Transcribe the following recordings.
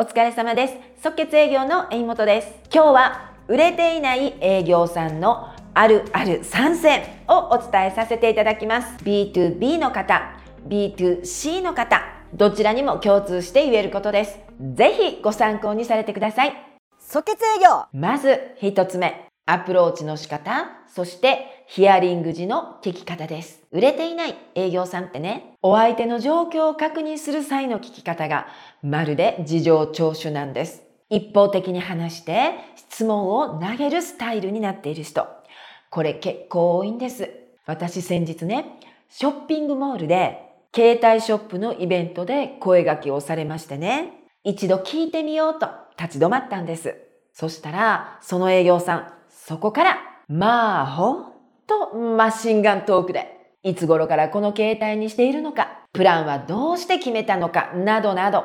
お疲れ様です。即決営業の榎本です。今日は売れていない営業さんのあるある参戦をお伝えさせていただきます。B2B の方、B2C の方、どちらにも共通して言えることです。ぜひご参考にされてください。即決営業まず一つ目、アプローチの仕方、そしてヒアリング時の聞き方です。売れていない営業さんってね、お相手の状況を確認する際の聞き方がまるで事情聴取なんです。一方的に話して質問を投げるスタイルになっている人。これ結構多いんです。私先日ね、ショッピングモールで携帯ショップのイベントで声掛けをされましてね、一度聞いてみようと立ち止まったんです。そしたら、その営業さん、そこから、まあ、ほんとマシンガントークで、いつ頃からこの携帯にしているのか、プランはどうして決めたのか、などなど、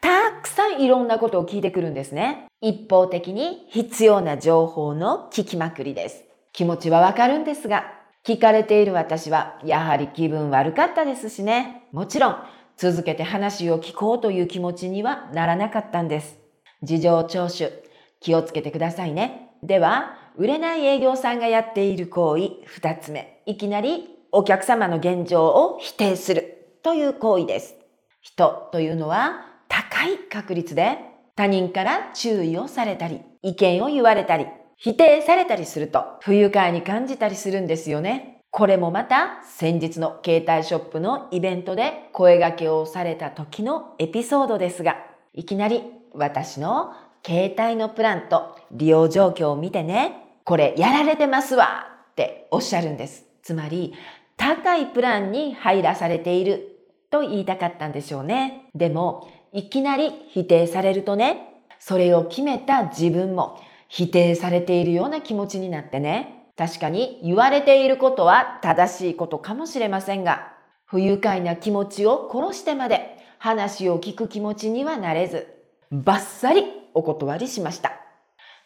たくさんいろんなことを聞いてくるんですね。一方的に必要な情報の聞きまくりです。気持ちはわかるんですが、聞かれている私はやはり気分悪かったですしね。もちろん続けて話を聞こうという気持ちにはならなかったんです。事情聴取、気をつけてくださいね。では、売れない営業さんがやっている行為二つ目。いきなりお客様の現状を否定するという行為です。人というのは高い確率で他人から注意をされたり、意見を言われたり、否定されたりすると不愉快に感じたりするんですよね。これもまた先日の携帯ショップのイベントで声掛けをされた時のエピソードですが、いきなり私の携帯のプランと利用状況を見てね、これやられてますわっておっしゃるんです。つまり、高いプランに入らされていると言いたかったんでしょうね。でも、いきなり否定されるとね、それを決めた自分も否定されているような気持ちになってね、確かに言われていることは正しいことかもしれませんが、不愉快な気持ちを殺してまで話を聞く気持ちにはなれず、バッサリお断りしました。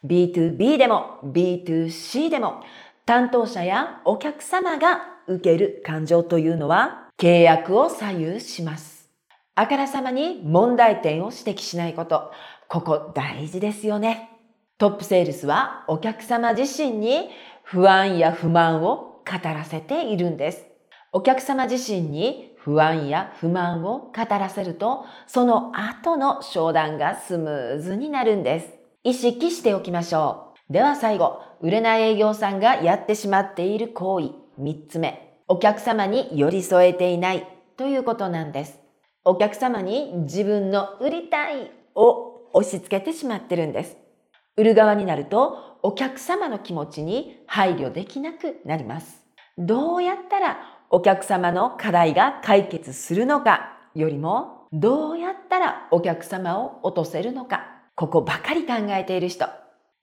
B2B でも B2C でも担当者やお客様が受ける感情というのは契約を左右します。あからさまに問題点を指摘しないこと。ここ大事ですよね。トップセールスはお客様自身に不安や不満を語らせているんです。お客様自身に不安や不満を語らせると、その後の商談がスムーズになるんです。意識しておきましょう。では最後、売れない営業さんがやってしまっている行為、3つ目。お客様に寄り添えていないということなんです。お客様に自分の売りたいを押し付けてしまってるんです。売る側になるとお客様の気持ちに配慮できなくなります。どうやったらお客様の課題が解決するのかよりも、どうやったらお客様を落とせるのか、ここばかり考えている人、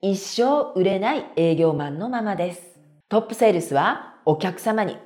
一生売れない営業マンのままです。トップセールスはお客様に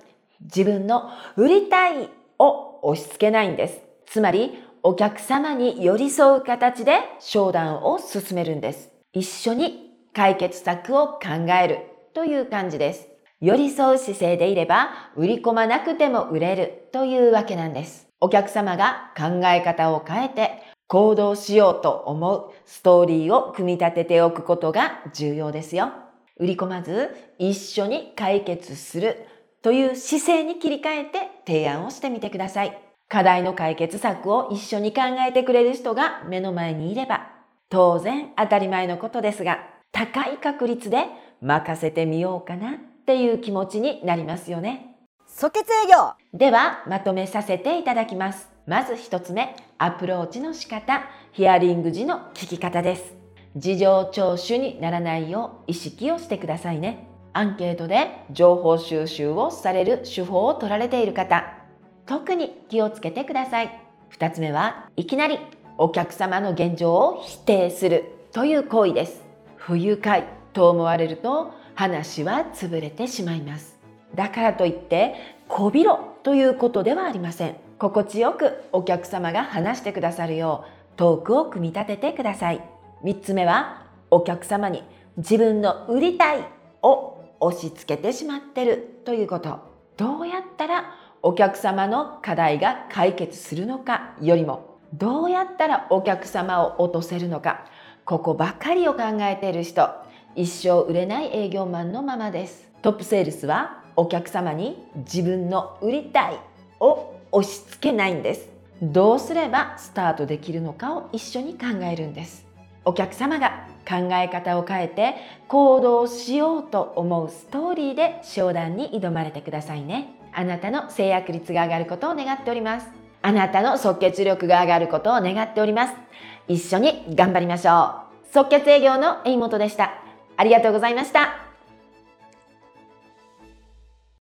自分の売りたいを押し付けないんです。つまり、お客様に寄り添う形で商談を進めるんです。一緒に解決策を考えるという感じです。寄り添う姿勢でいれば売り込まなくても売れるというわけなんです。お客様が考え方を変えて行動しようと思うストーリーを組み立てておくことが重要ですよ。売り込まず一緒に解決するという姿勢に切り替えて提案をしてみてください。課題の解決策を一緒に考えてくれる人が目の前にいれば当然当たり前のことですが高い確率で任せてみようかなっていう気持ちになりますよね。即決営業ではまとめさせていただきます。まず一つ目、アプローチの仕方、ヒアリング時の聞き方です。事情聴取にならないよう意識をしてくださいね。アンケートで情報収集をされる手法を取られている方、特に気をつけてください。二つ目はいきなりお客様の現状を否定するという行為です。不愉快と思われると話は潰れてしまいます。だからといってこびろということではありません。心地よくお客様が話してくださるようトークを組み立ててください。3つ目はお客様に自分の売りたいを押し付けてしまってるということ。どうやったらお客様の課題が解決するのかよりもどうやったらお客様を落とせるのかここばかりを考えている人一生売れない営業マンのままですトップセールスはお客様に自分の売りたいを押し付けないんです。どうすればスタートできるのかを一緒に考えるんです。お客様が考え方を変えて行動しようと思うストーリーで商談に挑まれてくださいね。あなたの制約率が上がることを願っております。あなたの即決力が上がることを願っております。一緒に頑張りましょう。即決営業の江本でした。ありがとうございました。